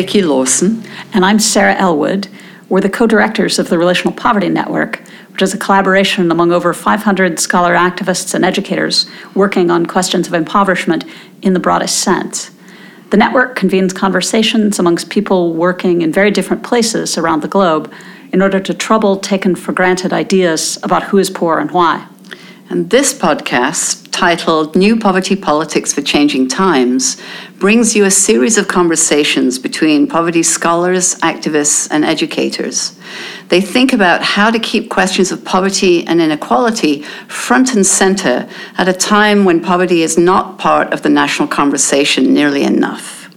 Vicki Lawson. And I'm Sarah Elwood. We're the co directors of the Relational Poverty Network, which is a collaboration among over 500 scholar activists and educators working on questions of impoverishment in the broadest sense. The network convenes conversations amongst people working in very different places around the globe in order to trouble taken for granted ideas about who is poor and why. And this podcast, titled New Poverty Politics for Changing Times, brings you a series of conversations between poverty scholars, activists, and educators. They think about how to keep questions of poverty and inequality front and center at a time when poverty is not part of the national conversation nearly enough.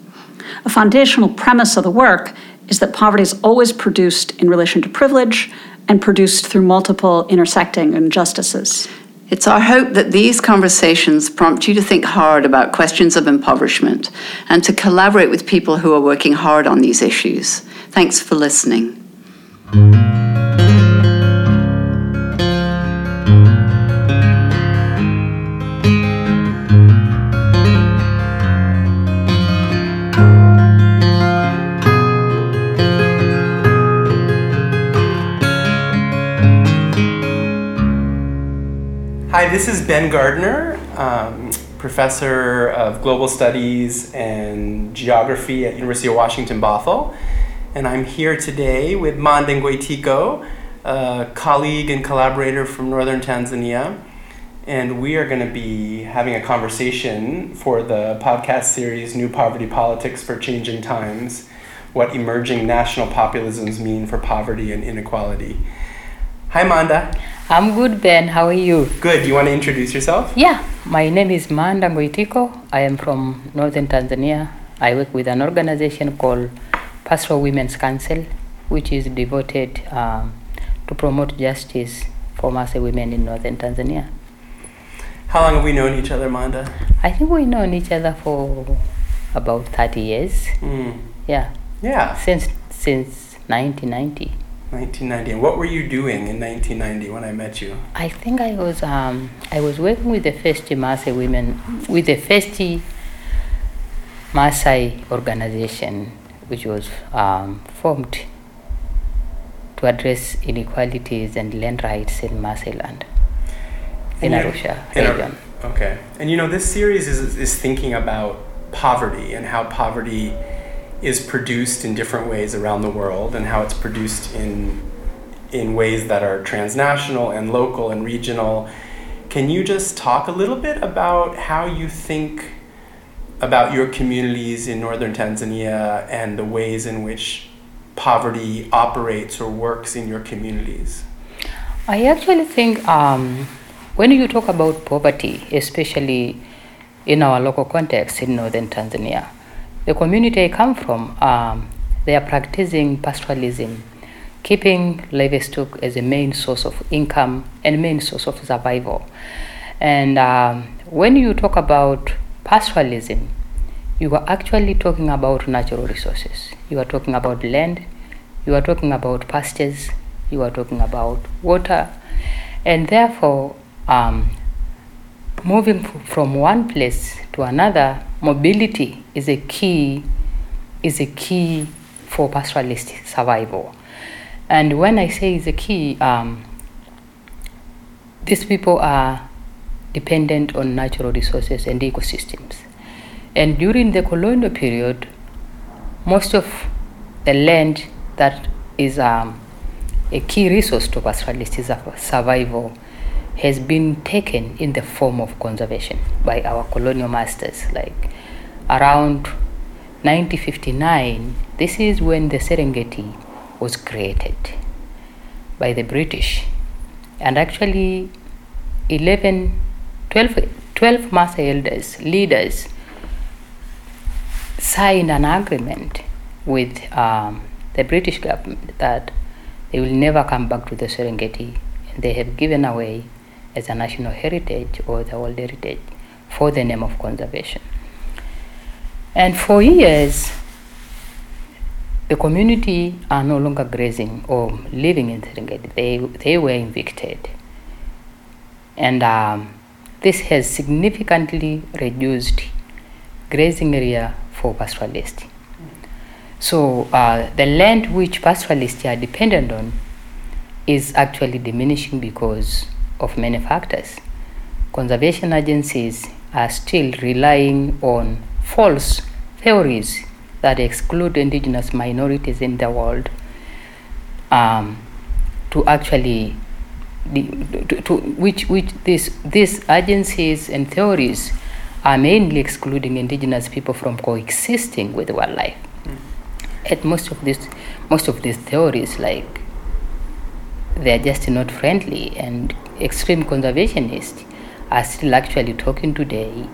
A foundational premise of the work is that poverty is always produced in relation to privilege and produced through multiple intersecting injustices. It's our hope that these conversations prompt you to think hard about questions of impoverishment and to collaborate with people who are working hard on these issues. Thanks for listening. This is Ben Gardner, um, professor of global studies and geography at University of Washington Bothell, and I'm here today with Maanda Ngoitiko, a colleague and collaborator from northern Tanzania, and we are going to be having a conversation for the podcast series New Poverty Politics for Changing Times: What Emerging National Populisms Mean for Poverty and Inequality. Hi, Maanda. I'm good, Ben. How are you? Good. You want to introduce yourself? Yeah, my name is Maanda Ngoitiko. I am from northern Tanzania. I work with an organization called Pastoral Women's Council, which is devoted um, to promote justice for Maasai women in northern Tanzania. How long have we known each other, Maanda? I think we've known each other for about 30 years. Mm. Yeah, Yeah, since since 1990. 1990. And what were you doing in 1990 when I met you? I think I was um, I was working with the first Maasai women with the first Maasai organization, which was um, formed to address inequalities and land rights in Maasai land in And Arusha in Ar- region. Okay. And you know, this series is, is thinking about poverty and how poverty is produced in different ways around the world and how it's produced in, in ways that are transnational and local and regional. Can you just talk a little bit about how you think about your communities in northern Tanzania and the ways in which poverty operates or works in your communities? I actually think um, when you talk about poverty, especially in our local context in northern Tanzania, the community I come from, um, they are practicing pastoralism, keeping livestock as a main source of income and main source of survival. And um, when you talk about pastoralism, you are actually talking about natural resources. You are talking about land, you are talking about pastures, you are talking about water, and therefore, um, moving from one place to another, mobility is a key is a key for pastoralist survival. And when I say is a key, um, these people are dependent on natural resources and ecosystems. And during the colonial period, most of the land that is um, a key resource to pastoralist sur- survival has been taken in the form of conservation by our colonial masters. Like around 1959, this is when the Serengeti was created by the British. And actually, 11, 12, 12 Maasai elders, leaders, signed an agreement with um, the British government that they will never come back to the Serengeti and they have given away as a national heritage or the world heritage for the name of conservation. And for years, the community are no longer grazing or living in Serengeti. They, they were evicted. And um, this has significantly reduced grazing area for pastoralists. So uh, the land which pastoralists are dependent on is actually diminishing because of many factors. Conservation agencies are still relying on false theories that exclude indigenous minorities in the world um, to actually to, to, which which this these agencies and theories are mainly excluding indigenous people from coexisting with wildlife. Mm. And most of this most of these theories like they are just not friendly and extreme conservationists are still actually talking today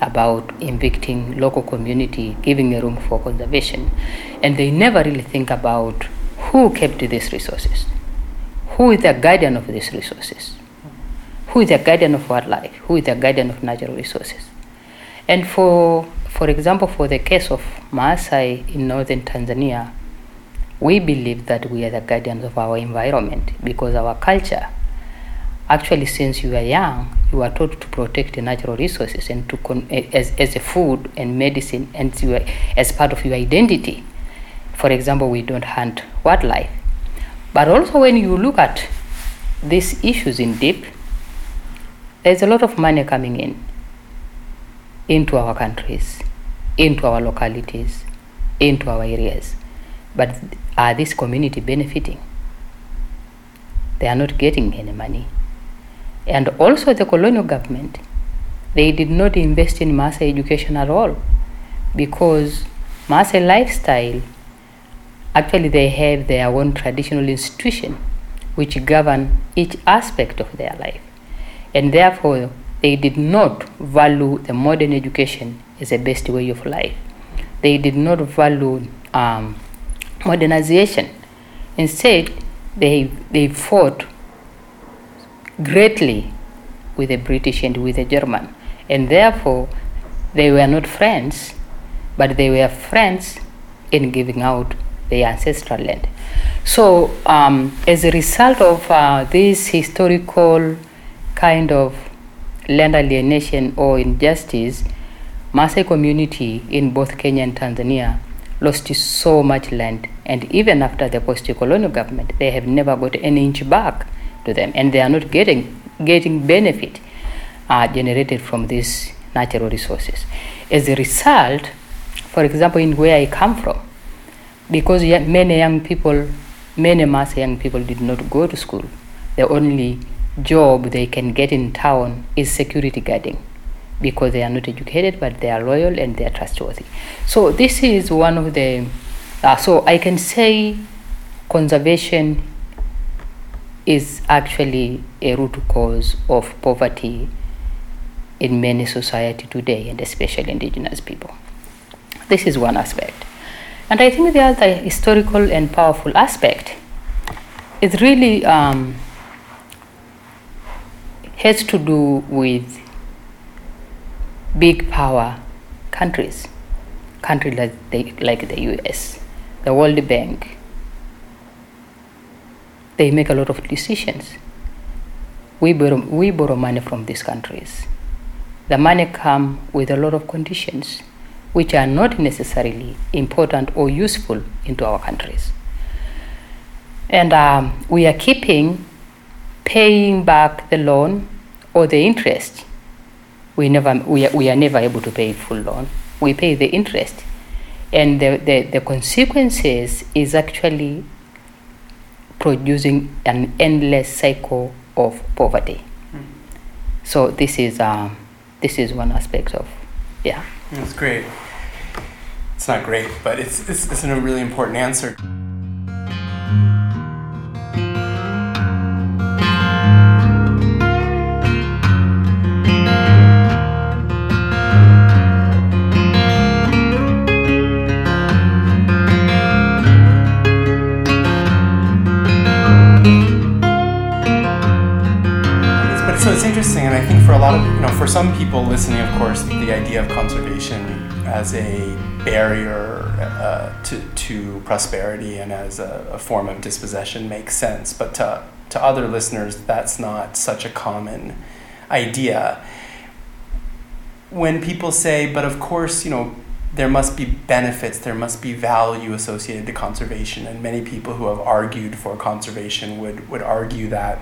about evicting local community, giving a room for conservation. And they never really think about who kept these resources, who is the guardian of these resources, who is the guardian of wildlife, who is the guardian of natural resources. And for, for example, for the case of Maasai in northern Tanzania, we believe that we are the guardians of our environment because our culture actually since you are young you are taught to protect the natural resources and to con- eh, as, as a food and medicine and you are, as part of your identity. For example we don't hunt wildlife. But also when you look at these issues in deep there's a lot of money coming in into our countries into our localities into our areas but are this community benefiting they are not getting any money and also the colonial government, they did not invest in Maasai education at all because Maasai lifestyle, actually they have their own traditional institution which govern each aspect of their life. And therefore, they did not value the modern education as the best way of life. They did not value um, modernization. Instead, they, they fought greatly with the British and with the German. And therefore, they were not friends, but they were friends in giving out their ancestral land. So, um, as a result of uh, this historical kind of land alienation or injustice, Maasai community in both Kenya and Tanzania lost so much land. And even after the post-colonial government, they have never got an inch back to them, and they are not getting getting benefit uh, generated from these natural resources. As a result, for example, in where I come from, because many young people, many mass young people did not go to school, the only job they can get in town is security guarding because they are not educated but they are loyal and they are trustworthy. So this is one of the, uh, so I can say conservation is actually a root cause of poverty in many society today and especially indigenous people this is one aspect and i think the other historical and powerful aspect is really um, has to do with big power countries countries like the, like the us the world bank they make a lot of decisions. We borrow, we borrow money from these countries. The money come with a lot of conditions which are not necessarily important or useful into our countries. And um, we are keeping paying back the loan or the interest. We, never, we, are, we are never able to pay full loan. We pay the interest. And the, the, the consequences is actually producing an endless cycle of poverty. Mm. So this is um, this is one aspect of yeah. That's great. It's not great, but it's it's, it's a really important answer. Interesting, and I think for a lot of you know, for some people listening, of course, the idea of conservation as a barrier uh, to to prosperity and as a, a, form of dispossession makes sense, but to to other listeners, that's not such a common idea. When people say, "But of course, you know." there must be benefits, there must be value associated to conservation, and many people who have argued for conservation would, would argue that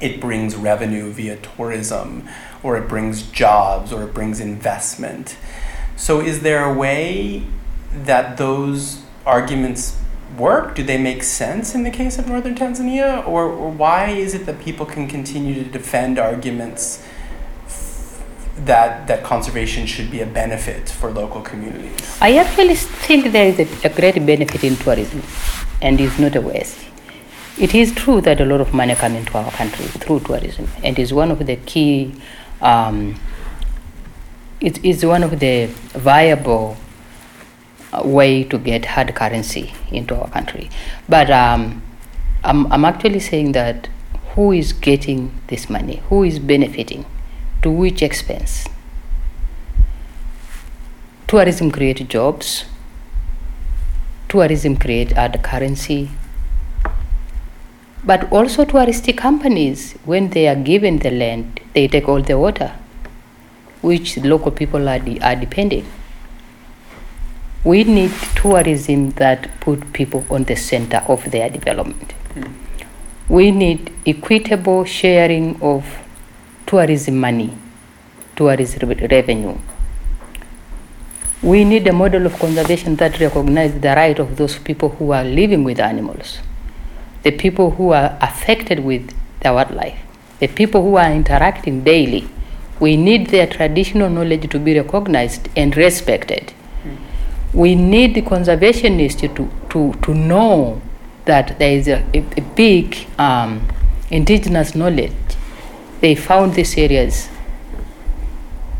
it brings revenue via tourism, or it brings jobs, or it brings investment. So, is there a way that those arguments work? Do they make sense in the case of northern Tanzania? Or, or why is it that people can continue to defend arguments that, that conservation should be a benefit for local communities? I actually think there is a, a great benefit in tourism and it's not a waste. It is true that a lot of money comes into our country through tourism and is one of the key, um, it is one of the viable uh, way to get hard currency into our country. But um, I'm, I'm actually saying that who is getting this money? Who is benefiting? To which expense? Tourism creates jobs. Tourism creates hard currency. But also touristic companies, when they are given the land, they take all the water, which local people are, de- are depending. We need tourism that put people on the center of their development. Hmm. We need equitable sharing of tourism money, tourism re- revenue. We need a model of conservation that recognizes the right of those people who are living with animals, the people who are affected with the wildlife, the people who are interacting daily. We need their traditional knowledge to be recognized and respected. We need the conservationists to, to, to know that there is a, a, a big um, indigenous knowledge they found these areas.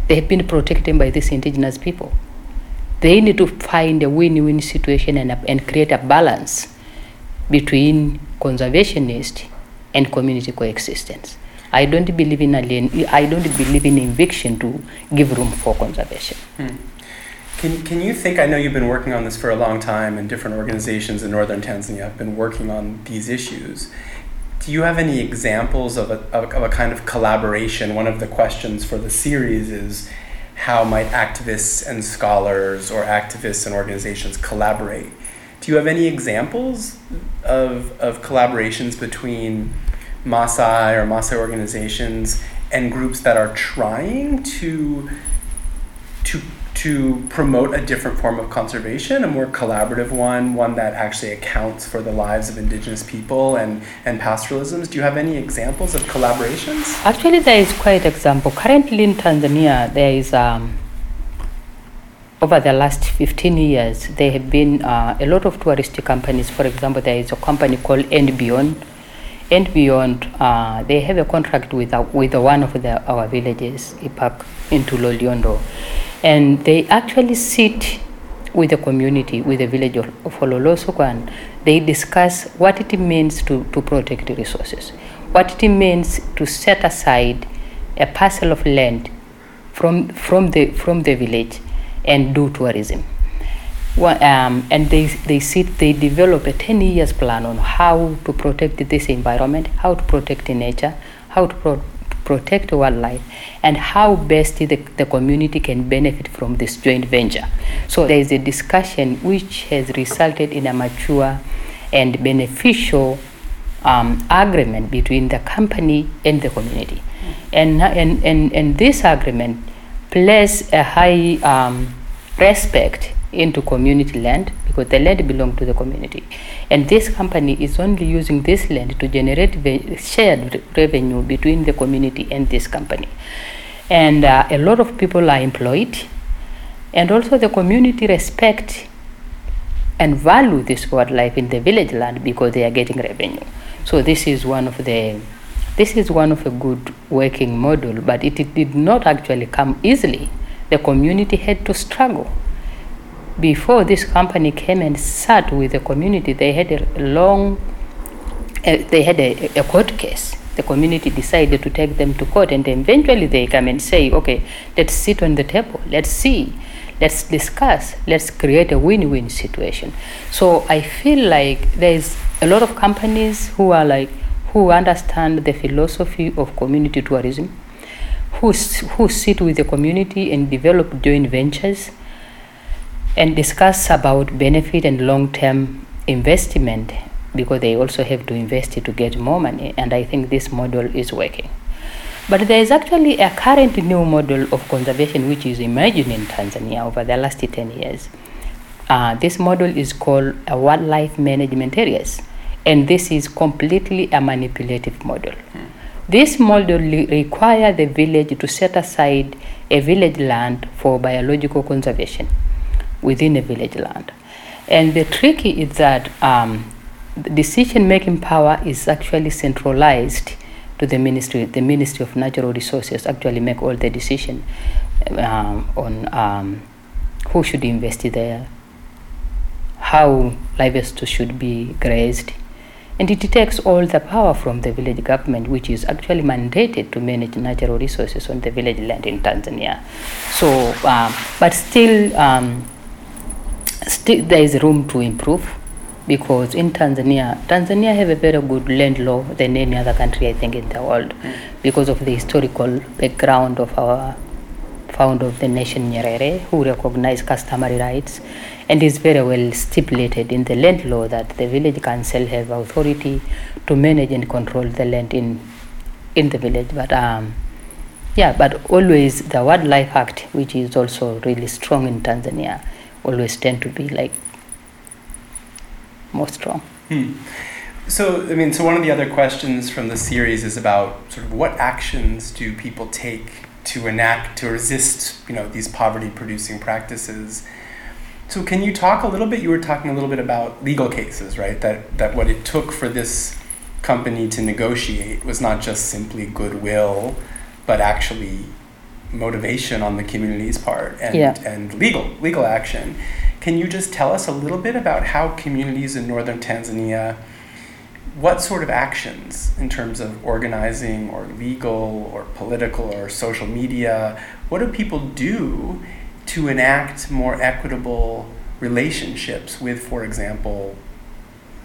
They have been protected by these indigenous people. They need to find a win-win situation and, and create a balance between conservationist and community coexistence. I don't believe in alien. I don't believe in eviction to give room for conservation. Hmm. Can, can you think? I know you've been working on this for a long time, and different organizations in northern Tanzania have been working on these issues. Do you have any examples of a, of, of a kind of collaboration? One of the questions for the series is how might activists and scholars or activists and organizations collaborate? Do you have any examples of, of collaborations between Maasai or Maasai organizations and groups that are trying to to to promote a different form of conservation, a more collaborative one, one that actually accounts for the lives of indigenous people and, and pastoralisms. Do you have any examples of collaborations? Actually, there is quite example. Currently in Tanzania, there is um, over the last 15 years, there have been uh, a lot of touristic companies. For example, there is a company called andBeyond. End Beyond, uh, they have a contract with uh, with one of the, our villages, Ipak, in Loliondo, and they actually sit with the community, with the village of, Ololosokwan. They discuss what it means to, to protect resources, what it means to set aside a parcel of land from from the from the village and do tourism. Well, um, and they, they sit, they develop a 10 years plan on how to protect this environment, how to protect nature, how to pro- protect wildlife, and how best the, the community can benefit from this joint venture. So there is a discussion which has resulted in a mature and beneficial um, agreement between the company and the community. And, and, and, and this agreement place a high um, respect into community land because the land belongs to the community. And this company is only using this land to generate ve- shared re- revenue between the community and this company. And uh, a lot of people are employed, and also the community respect and value this wildlife in the village land because they are getting revenue. So this is one of the this is one of a good working model, but it, did not actually come easily. The community had to struggle. Before this company came and sat with the community, they had a long, uh, they had a, a court case. The community decided to take them to court, and eventually they come and say, "Okay, let's sit on the table. Let's see, let's discuss. Let's create a win-win situation." So I feel like there is a lot of companies who are like who understand the philosophy of community tourism, who, who sit with the community and develop joint ventures and discuss about benefit and long-term investment because they also have to invest to get more money and i think this model is working. But there is actually a current new model of conservation which is emerging in tanzania over the last 10 years. Uh, this model is called a wildlife management areas and this is completely a manipulative model this model li- require the village to set aside a village land for biological conservation within a village land. And the trick is that um, decision making power is actually centralized to the ministry. The Ministry of Natural Resources actually make all the decision um, on um, who should invest there, how livestock should be grazed, and it takes all the power from the village government, which is actually mandated to manage natural resources on the village land in Tanzania. So, um, but still, um, still there is room to improve because in Tanzania, Tanzania have a very good land law than any other country I think in the world because of the historical background of our founder of the nation Nyerere who recognized customary rights and is very well stipulated in the land law that the village council have authority to manage and control the land in in the village but um yeah but always the wildlife act which is also really strong in Tanzania always tend to be like more strong. Hmm. So, I mean, so one of the other questions from the series is about sort of what actions do people take to enact, to resist, you know, these poverty-producing practices. So, can you talk a little bit? You were talking a little bit about legal cases, right? That that what it took for this company to negotiate was not just simply goodwill, but actually motivation on the community's part and, Yeah. and legal legal action. Can you just tell us a little bit about how communities in northern Tanzania, what sort of actions in terms of organizing or legal or political or social media, what do people do to enact more equitable relationships with, for example,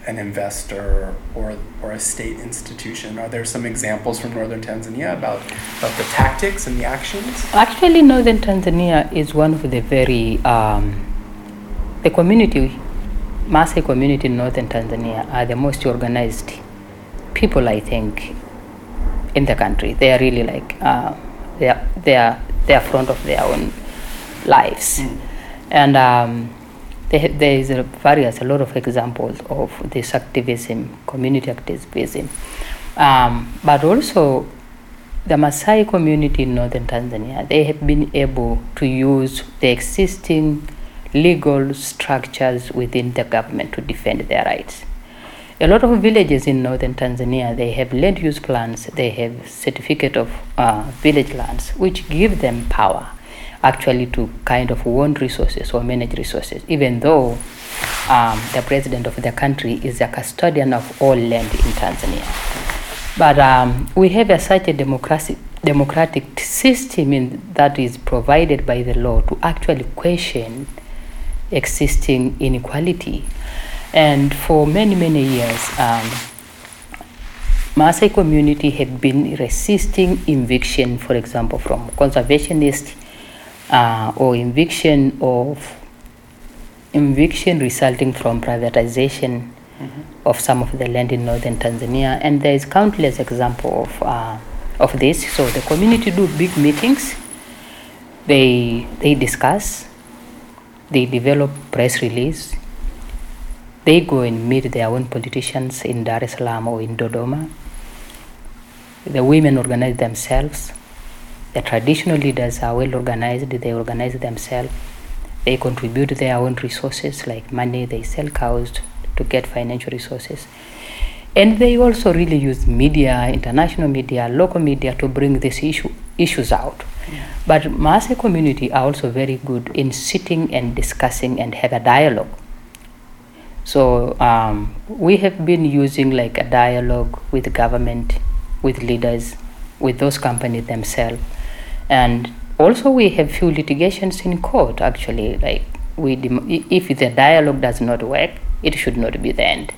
an investor or, or a state institution? Are there some examples from northern Tanzania about, about the tactics and the actions? Actually, northern Tanzania is one of the very um, the community, Maasai community in northern Tanzania are the most organized people I think in the country. They are really like uh, they are they are they are front of their own lives, and um, there, there is a various a lot of examples of this activism, community activism, um, but also the Maasai community in northern Tanzania, they have been able to use the existing legal structures within the government to defend their rights. A lot of villages in northern Tanzania, they have land use plans, they have certificate of uh, village lands, which give them power actually to kind of own resources or manage resources, even though um, the president of the country is a custodian of all land in Tanzania. But um, we have a, such a democratic, democratic system in, that is provided by the law to actually question existing inequality. And for many, many years, um, Maasai community had been resisting eviction, for example, from conservationists uh, or eviction of eviction resulting from privatization of some of the land in northern Tanzania, and there is countless example of uh, of this. So the community do big meetings. They they discuss. They develop press release. They go and meet their own politicians in Dar es Salaam or in Dodoma. The women organize themselves. The traditional leaders are well organized. They organize themselves. They contribute their own resources like money. They sell cows to get financial resources. And they also really use media, international media, local media to bring these issue, issues out. But Maasai community are also very good in sitting and discussing and have a dialogue. So um, we have been using like a dialogue with government, with leaders, with those companies themselves, and also we have few litigations in court. Actually, like we dem- if the dialogue does not work, it should not be the end.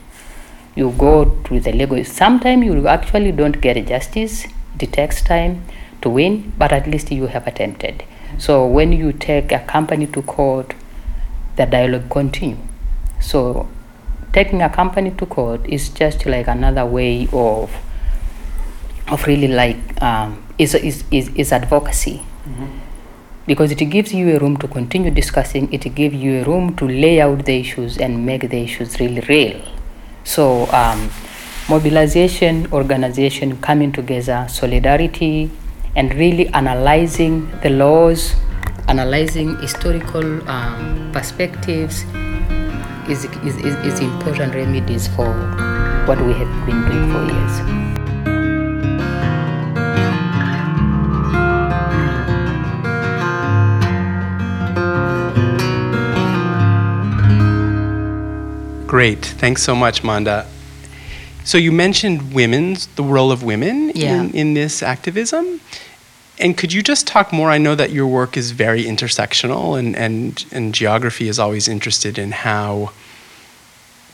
You go to the legal. Sometimes you actually don't get justice. It takes time to win, but at least you have attempted. So when you take a company to court, the dialogue continue. So taking a company to court is just like another way of of really like um, is, is, is, is advocacy because it gives you a room to continue discussing it gives you a room to lay out the issues and make the issues really real so um, mobilization organization coming together solidarity and really analyzing the laws analyzing historical um, perspectives is, is, is, is important remedies for what we have been doing for years. Great. Thanks so much, Maanda. So you mentioned women's the role of women Yeah. in, in this activism. And could you just talk more? I know that your work is very intersectional and, and, and geography is always interested in how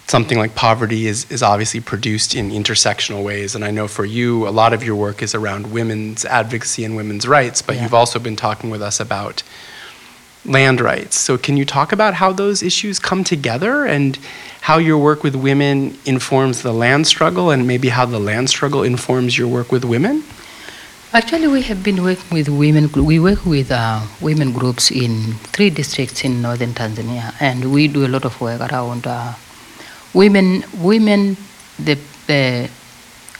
something like poverty is, is obviously produced in intersectional ways. And I know for you, a lot of your work is around women's advocacy and women's rights, but Yeah. you've also been talking with us about land rights. So, can you talk about how those issues come together and how your work with women informs the land struggle and maybe how the land struggle informs your work with women? Actually, we have been working with women. We work with uh, women groups in three districts in northern Tanzania, and we do a lot of work around uh, women. Women, the, the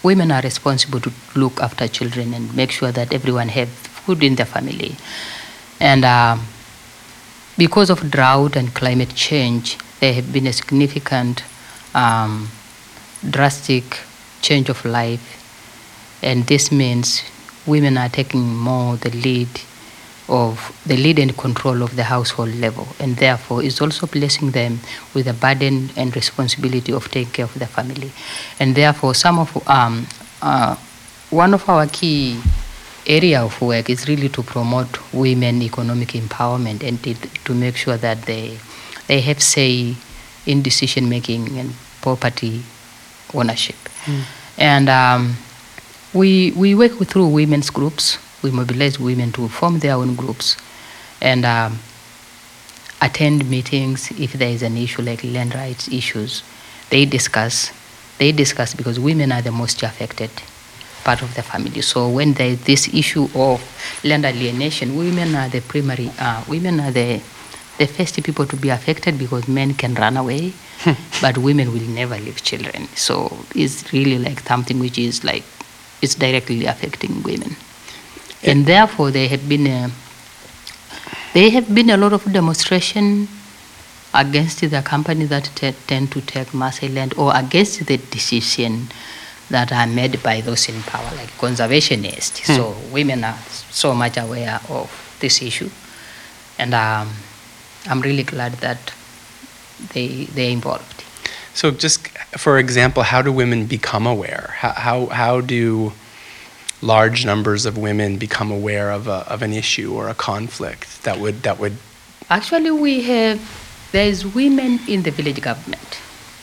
women are responsible to look after children and make sure that everyone have food in their family, and. um because of drought and climate change, there have been a significant, um, drastic change of life, and this means women are taking more the lead of the lead and control of the household level, and therefore is also placing them with the burden and responsibility of taking care of the family, and therefore some of um, uh, one of our key area of work is really to promote women economic empowerment and to, make sure that they they have say in decision making and property ownership. And um, we we work through women's groups. We mobilize women to form their own groups, and um, attend meetings if there is an issue like land rights issues. They discuss. They discuss because women are the most affected part of the family. So when there is this issue of land alienation, women are the primary. Uh, women are the the first people to be affected because men can run away, but women will never leave children. So it's really like something which is like it's directly affecting women, and therefore there have been a there have been a lot of demonstration against the company that te- tend to take Maasai land or against the decision that are made by those in power, like conservationists. So women are so much aware of this issue, and um, I'm really glad that they they're involved. So, just for example, how do women become aware? How, how, how do large numbers of women become aware of, a, of an issue or a conflict that would, that would Actually, we have there is women in the village government,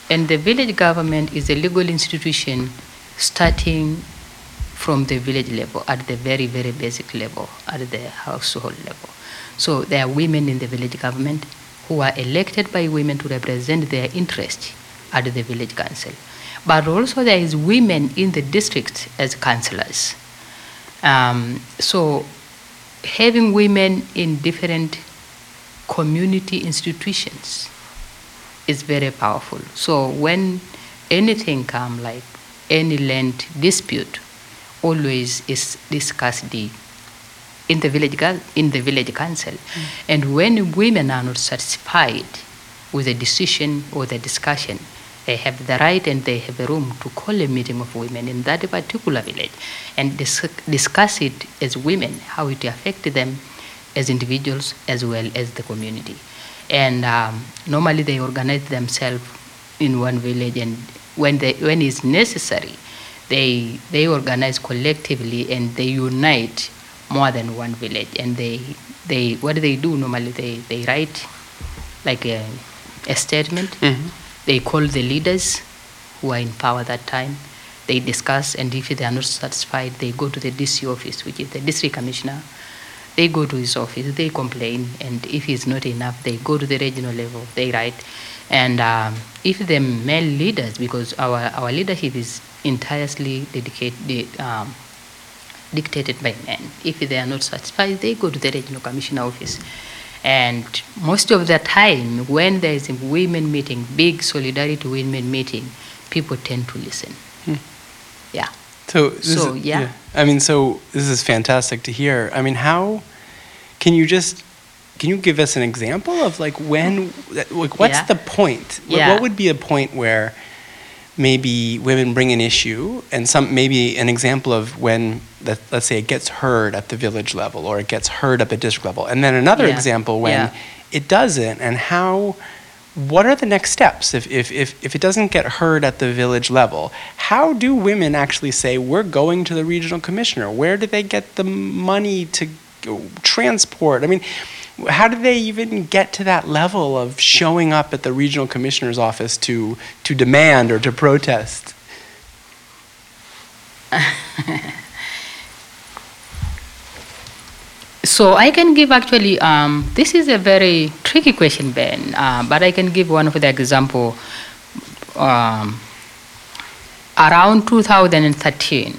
and the village government is a legal institution starting from the village level at the very very basic level at the household level. So there are women in the village government who are elected by women to represent their interest at the village council, but also there is women in the district as councillors. Um, so having women in different community institutions is very powerful. So when anything come like any land dispute, always is discussed in the village in the village council, and when women are not satisfied with the decision or the discussion, they have the right and they have a room to call a meeting of women in that particular village and dis- discuss it as women, how it affected them as individuals as well as the community. And um, normally they organize themselves in one village, and when they, when it's necessary, they they organize collectively and they unite more than one village. And they they what do they do normally they they write like a, a statement. Mm-hmm. They call the leaders who are in power that time. They discuss, and if they are not satisfied, they go to the DC office, which is the district commissioner, they go to his office, they complain, and if it's not enough, they go to the regional level, they write. And um, if the male leaders, because our, our leadership is entirely dedicated, um, dictated by men, if they are not satisfied, they go to the regional commissioner office. And most of the time, when there is a women meeting, big solidarity women meeting, people tend to listen. Yeah. So, So, is- yeah. I mean, so this is fantastic to hear. I mean, how can you just can you give us an example of like when like what's Yeah. the point? What- Yeah. What would be a point where maybe women bring an issue and some maybe an example of when that let's say it gets heard at the village level or it gets heard at the district level and then another Yeah. example when it doesn't and how what are the next steps if, if, if, if it doesn't get heard at the village level how do women actually say we're going to the regional commissioner where do they get the money to transport i mean how do they even get to that level of showing up at the regional commissioner's office to, to demand or to protest So I can give actually, um, this is a very tricky question, Ben, uh, but I can give one of the example. Um, around 2013,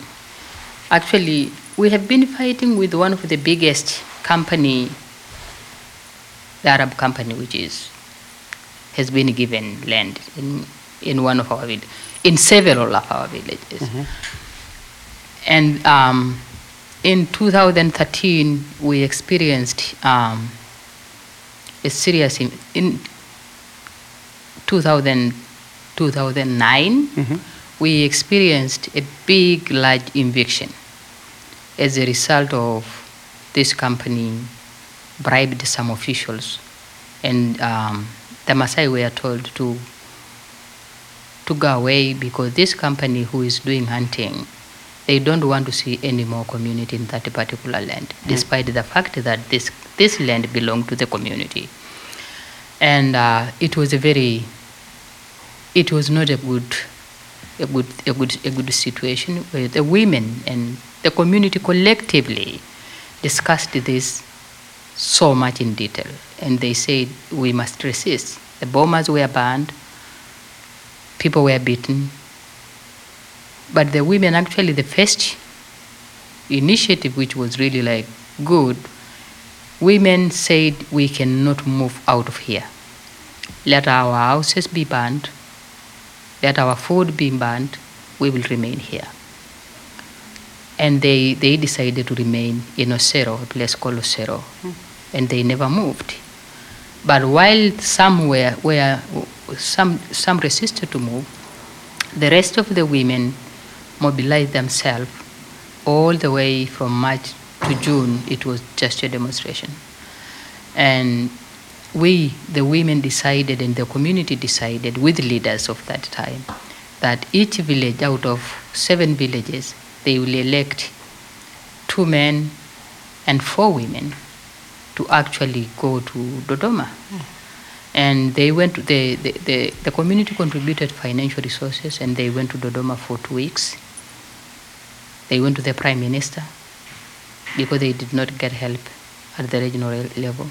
actually, we have been fighting with one of the biggest company, the Arab company, which is has been given land in, in one of our vill- in several of our villages. And um, in 2013, we experienced um, a serious, in, in 2000, 2009, we experienced a big, large eviction as a result of this company bribed some officials. And um, the Maasai were told to, to go away because this company who is doing hunting they don't want to see any more community in that particular land, despite the fact that this, this land belonged to the community. And uh, it was a very, it was not a good, a good, a good, a good situation where the women and the community collectively discussed this so much in detail. And they said, we must resist. The bomas were banned, people were beaten, but the women actually the first initiative which was really like good women said we cannot move out of here. Let our houses be burned let our food be burned we will remain here and they, they decided to remain in Osero, a place called Osero, and they never moved. But while some were, were some, some resisted to move, the rest of the women mobilized themselves all the way from March to June. It was just a demonstration. And we, the women, decided, and the community decided, with leaders of that time, that each village out of seven villages, they will elect two men and four women to actually go to Dodoma. And they went to the, the, the, the community contributed financial resources and they went to Dodoma for two weeks. They went to the prime minister because they did not get help at the regional le- level.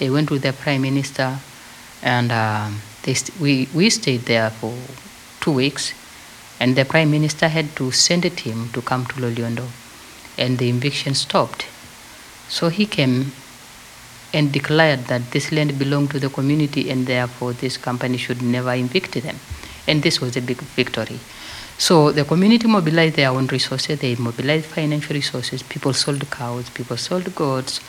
They went to the prime minister and um, st- we, we stayed there for two weeks. And the prime minister had to send a team to come to Loliondo. And the eviction stopped. So he came and declared that this land belonged to the community and therefore this company should never evict them. And this was a big victory. So the community mobilized their own resources, they mobilized financial resources, people sold cows, people sold goats,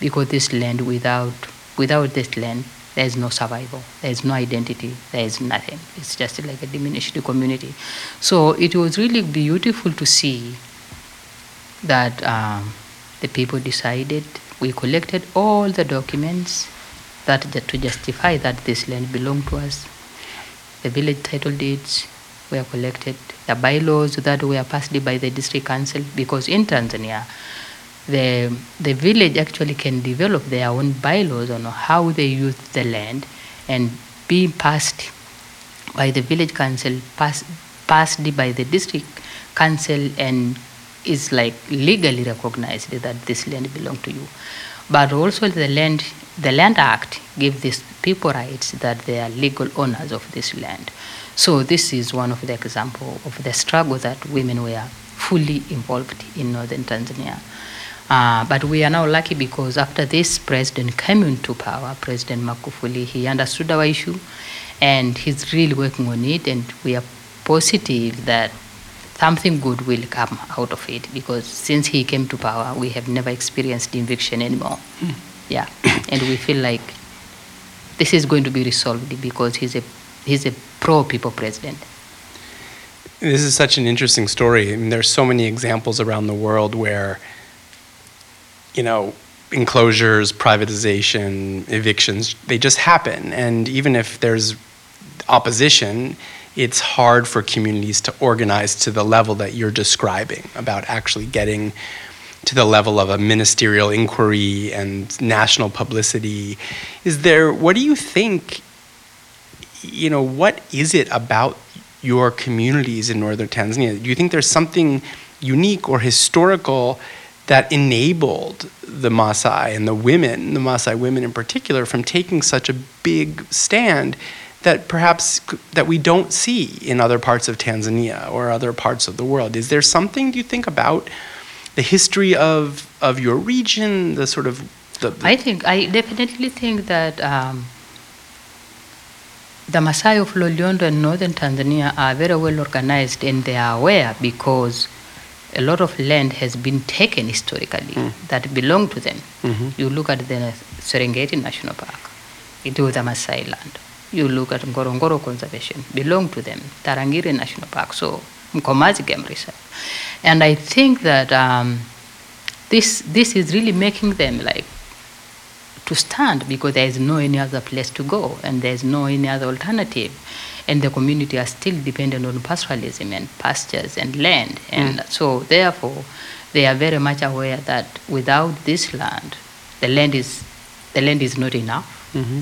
because this land without without this land there is no survival, there is no identity, there is nothing. It's just like a diminished community. So it was really beautiful to see that um, the people decided, we collected all the documents that, to justify that this land belonged to us. The village title deeds were collected, the bylaws that were passed by the district council, because in Tanzania, the, the village actually can develop their own bylaws on how they use the land and being passed by the village council, pass, passed by the district council, and is like legally recognized that this land belongs to you. But also the land, the Land Act gives these people rights that they are legal owners of this land. So this is one of the example of the struggle that women were fully involved in northern Tanzania. Uh, but we are now lucky because after this president came into power, President Magufuli, he understood our issue and he's really working on it and we are positive that something good will come out of it because since he came to power, we have never experienced eviction anymore. Mm. Yeah, and we feel like this is going to be resolved because he's a he's a pro people president. This is such an interesting story. I mean, there's so many examples around the world where, you know, enclosures, privatization, evictions, they just happen. And even if there's opposition, it's hard for communities to organize to the level that you're describing about actually getting to the level of a ministerial inquiry and national publicity. Is there, what do you think, you know, what is it about your communities in northern Tanzania? Do you think there's something unique or historical that enabled the Maasai and the women, the Maasai women in particular, from taking such a big stand that perhaps that we don't see in other parts of Tanzania or other parts of the world? Is there something do you think about the history of of your region, the sort of the, the I think I definitely think that um, the Maasai of Loliondo and northern Tanzania are very well organized and they are aware because a lot of land has been taken historically mm. that belonged to them. Mm-hmm. You look at the Serengeti National Park, it was a Maasai land you look at Ngorongoro Conservation, belong to them, Tarangire National Park, so Mkomazi Game Reserve. And I think that um, this, this is really making them like to stand because there is no any other place to go and there is no any other alternative. And the community are still dependent on pastoralism and pastures and land. And mm. so, therefore, they are very much aware that without this land, the land is, the land is not enough. Mm-hmm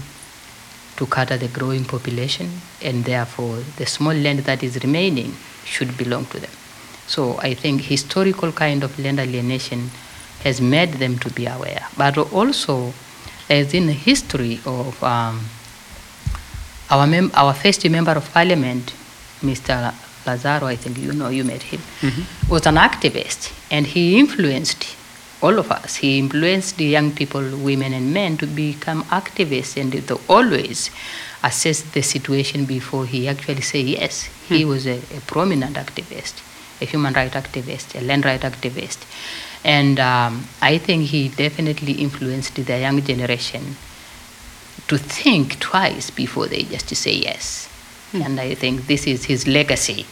to cater the growing population, and therefore the small land that is remaining should belong to them. So I think historical kind of land alienation has made them to be aware. But also, as in the history of um, our, mem- our first member of parliament, Mr. Lazaro, I think you know, you met him, mm-hmm. was an activist, and he influenced all of us. He influenced the young people, women and men, to become activists and to always assess the situation before he actually say yes. Hmm. He was a, a, prominent activist, a human rights activist, a land rights activist. And um, I think he definitely influenced the young generation to think twice before they just say yes. Hmm. And I think this is his legacy.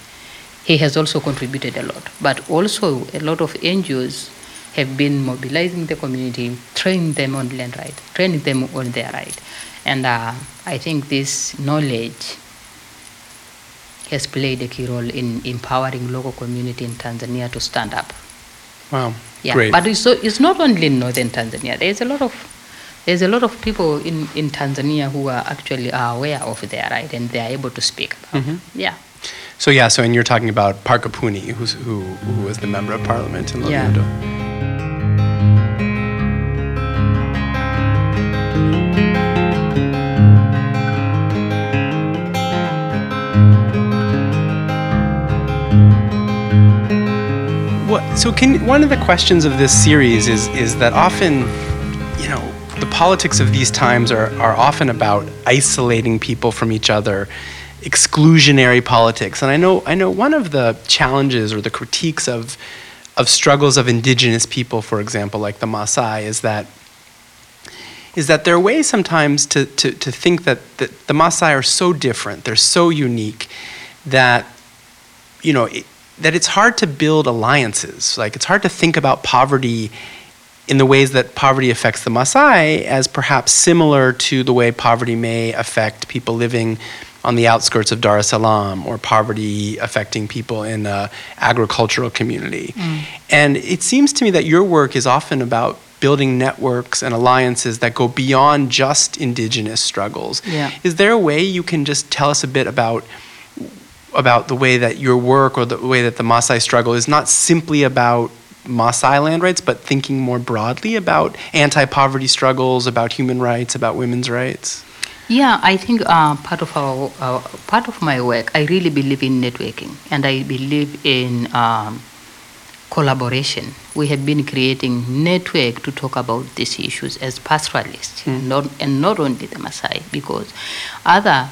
He has also contributed a lot, but also a lot of NGOs have been mobilizing the community, training them on land right, training them on their right. And uh, I think this knowledge has played a key role in empowering local community in Tanzania to stand up. Wow, yeah. great. But it's, so, it's not only in northern Tanzania. There's a lot of there's a lot of people in, in Tanzania who are actually are aware of their right and they are able to speak about. Mm-hmm. Yeah. So yeah, so and you're talking about Parkipuny, who's, who who was the member of parliament in Loliondo. Yeah. So, can one of the questions of this series is is that often, the politics of these times are are often about isolating people from each other, exclusionary politics. And I know I know one of the challenges or the critiques of of struggles of indigenous people, for example, like the Maasai, is that is that there are ways sometimes to, to, to think that the, the Maasai are so different, they're so unique, that you know, it, that it's hard to build alliances. Like it's hard to think about poverty in the ways that poverty affects the Maasai as perhaps similar to the way poverty may affect people living on the outskirts of Dar es Salaam or poverty affecting people in an agricultural community. Mm. And it seems to me that your work is often about building networks and alliances that go beyond just indigenous struggles. Yeah. Is there a way you can just tell us a bit about about the way that your work or the way that the Maasai struggle is not simply about Maasai land rights, but thinking more broadly about anti poverty struggles, about human rights, about women's rights? Yeah, I think uh, part of our uh, part of my work, I really believe in networking, and I believe in um, collaboration. We have been creating network to talk about these issues as pastoralists, Mm. not, and not only the Maasai, because other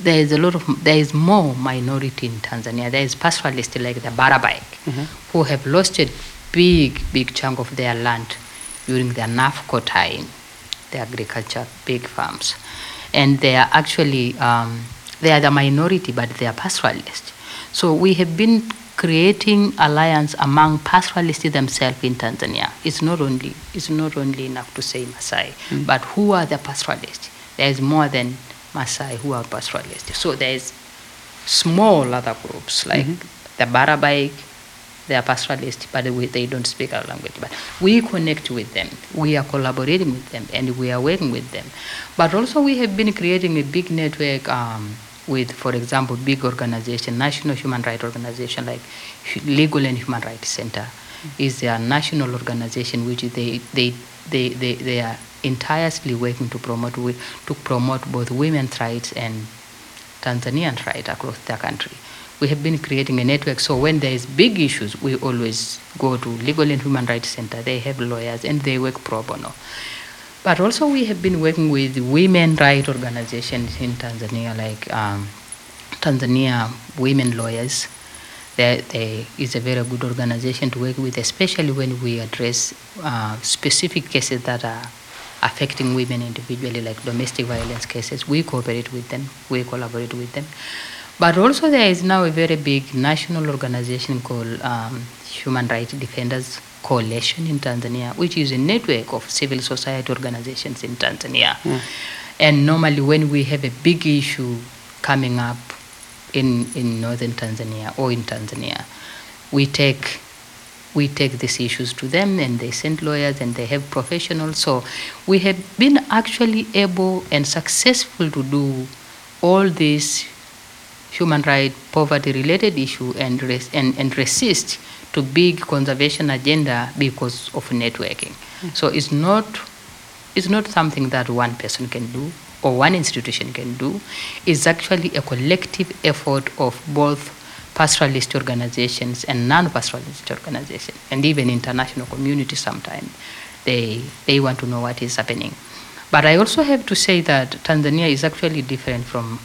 there is a lot of there is more minority in Tanzania. There is pastoralists like the Barabaig who have lost a big, big chunk of their land during the NAFCO time, the agriculture big farms, and they are actually um, they are the minority, but they are pastoralists. So we have been creating alliance among pastoralists themselves in Tanzania. It's not only it's not only enough to say Masai, but who are the pastoralists? There is more than Masai who are pastoralists. So there is small other groups like the Barabaig, they are pastoralists, but we, they don't speak our language. But we connect with them, we are collaborating with them, and we are working with them. But also, we have been creating a big network um, with, for example, big organization, national human rights organization like Legal and Human Rights Center, is a national organization which they they they, they, they are entirely working to promote to promote both women's rights and Tanzanian rights across the country. We have been creating a network, so when there is big issues, we always go to Legal and Human Rights Center. They have lawyers and they work pro bono. But also, we have been working with women rights organizations in Tanzania, like um, Tanzania Women Lawyers. There, there is a very good organization to work with, especially when we address uh, specific cases that are affecting women individually, like domestic violence cases. We cooperate with them, we collaborate with them. But also, there is now a very big national organization called um, Human Rights Defenders Coalition in Tanzania, which is a network of civil society organizations in Tanzania. And normally, when we have a big issue coming up in, in northern Tanzania or in Tanzania, we take we take these issues to them and they send lawyers and they have professionals. So we have been actually able and successful to do all these human rights, poverty related issue and, res- and, and resist to big conservation agenda because of networking. Mm. So it's not it's not something that one person can do or one institution can do. It's actually a collective effort of both pastoralist organizations and non-pastoralist organizations, and even international community sometimes. They, they want to know what is happening. But I also have to say that Tanzania is actually different from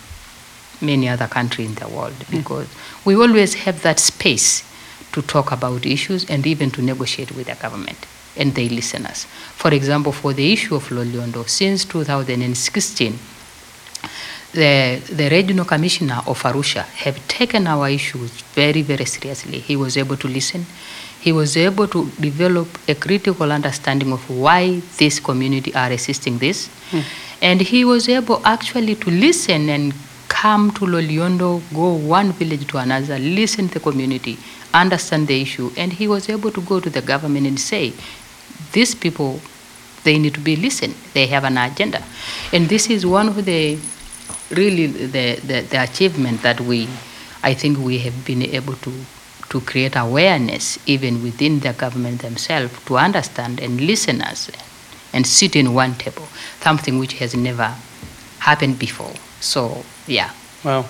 many other countries in the world mm. because we always have that space to talk about issues and even to negotiate with the government and they listen us. For example, for the issue of Loliondo, since 2016, the, the regional commissioner of Arusha have taken our issues very, very seriously. He was able to listen. He was able to develop a critical understanding of why this community are resisting this. Hmm. And he was able actually to listen and come to Loliondo, go one village to another, listen to the community, understand the issue. And he was able to go to the government and say, these people, they need to be listened. They have an agenda. And this is one of the really the, the, the achievement that we, I think we have been able to, to create awareness even within the government themselves to understand and listen us and sit in one table, something which has never happened before. So, yeah. Well,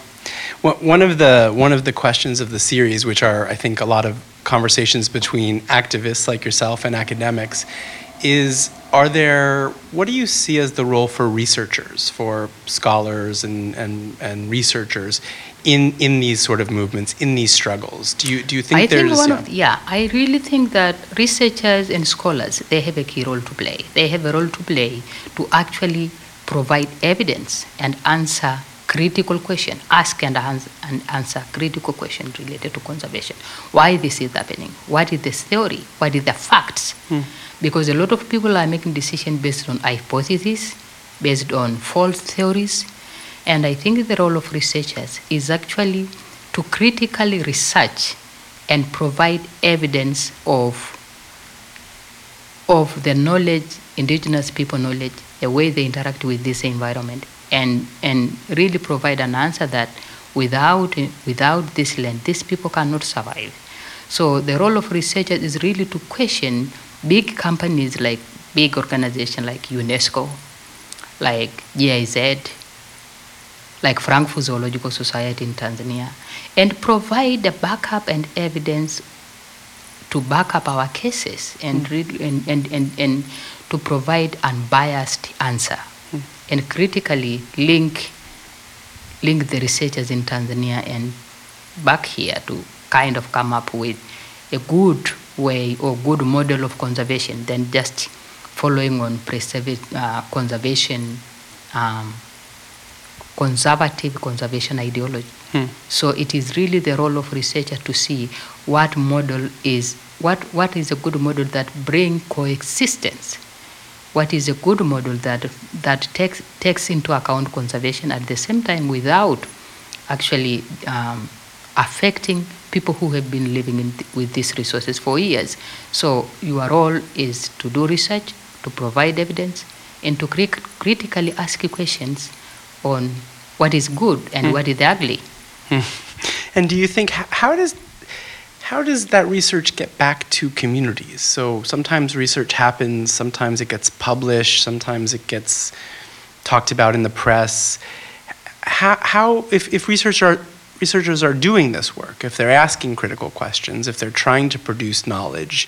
one of the one of the questions of the series, which are I think a lot of conversations between activists like yourself and academics, is are there what do you see as the role for researchers, for scholars and and, and researchers in in these sort of movements, in these struggles? Do you do you think I there's think one yeah. of, yeah, I really think that researchers and scholars they have a key role to play. They have a role to play to actually provide evidence and answer critical question, ask and, ans- and answer critical questions related to conservation. Why this is happening? What is this theory? What is the facts? Hmm. Because a lot of people are making decisions based on hypotheses, based on false theories, and I think the role of researchers is actually to critically research and provide evidence of of the knowledge, indigenous people knowledge, the way they interact with this environment, and and really provide an answer that without without this land, these people cannot survive. So the role of researchers is really to question big companies like big organizations like UNESCO, like GIZ, like Frankfurt Zoological Society in Tanzania, and provide the backup and evidence to back up our cases and, hmm. read, and, and, and, and to provide unbiased answer hmm. and critically link link the researchers in Tanzania and back here to kind of come up with a good way or good model of conservation than just following on preserve, uh, conservation um, conservative conservation ideology. Hmm. So it is really the role of researcher to see what model is what what is a good model that bring coexistence. What is a good model that that takes takes into account conservation at the same time without actually um, affecting people who have been living in th- with these resources for years. So your role is to do research, to provide evidence, and to cri- critically ask questions on what is good and hmm. what is ugly. Hmm. And do you think how does how does that research get back to communities? So sometimes research happens, sometimes it gets published, sometimes it gets talked about in the press. How, how if, if research are, researchers are doing this work, if they're asking critical questions, if they're trying to produce knowledge,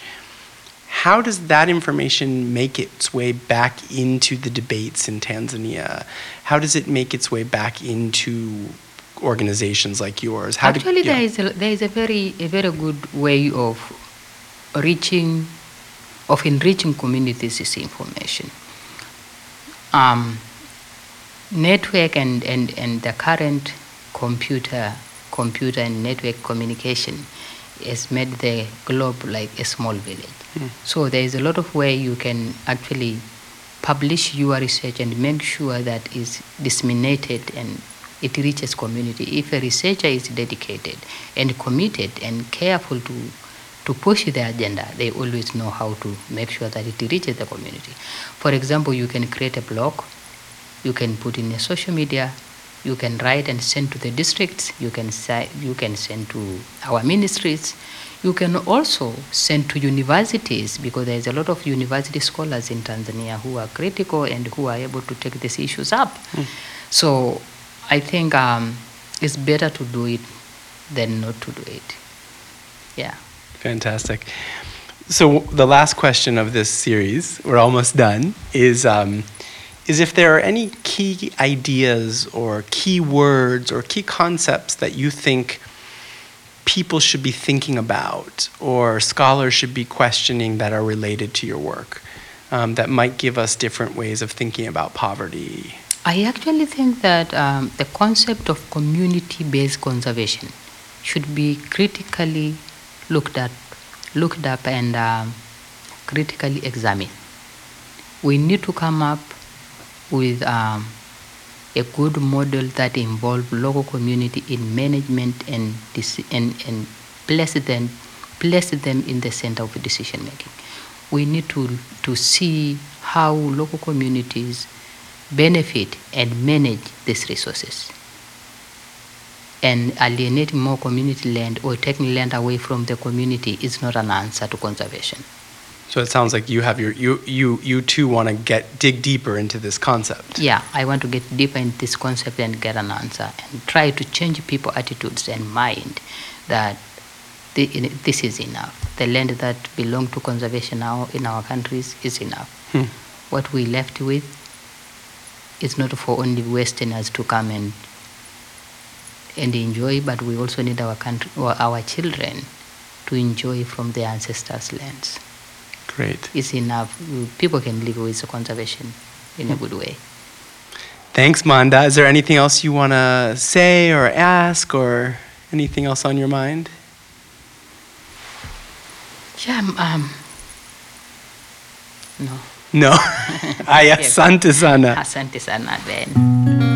how does that information make its way back into the debates in Tanzania? How does it make its way back into organizations like yours? How do- Actually, yeah. there is a, there is a very a very good way of reaching of enriching communities this information. Um, network and, and, and the current computer computer and network communication has made the globe like a small village. Hmm. So there is a lot of way you can actually publish your research and make sure that is disseminated and it reaches community. If a researcher is dedicated and committed and careful to to push the agenda, they always know how to make sure that it reaches the community. For example, you can create a blog, you can put in a social media, you can write and send to the districts, you can say, you can send to our ministries, you can also send to universities because there is a lot of university scholars in Tanzania who are critical and who are able to take these issues up. So I think um, it's better to do it than not to do it. Yeah. Fantastic. So the last question of this series, we're almost done, is um, is if there are any key ideas or key words or key concepts that you think people should be thinking about or scholars should be questioning that are related to your work um, that might give us different ways of thinking about poverty. I actually think that um, the concept of community-based conservation should be critically looked at, looked up, and um, critically examined. We need to come up with um, a good model that involves local community in management and and, and place them place them in the center of decision making. We need to to see how local communities benefit and manage these resources. And alienating more community land or taking land away from the community is not an answer to conservation. So it sounds like you have your you you you too want to get dig deeper into this concept. Yeah, I want to get deeper in this concept and get an answer and try to change people attitudes and mind that the, this is enough. The land that belong to conservation now in our countries is enough. Hmm. What we left with is not for only Westerners to come and and enjoy, but we also need our country or our children to enjoy from their ancestors' lands. Great. It's enough. People can live with the conservation in a good way. Thanks, Maanda. Is there anything else you want to say or ask or anything else on your mind? Yeah, um, um, no. No. Ay, asante sana. Asante sana, Ben.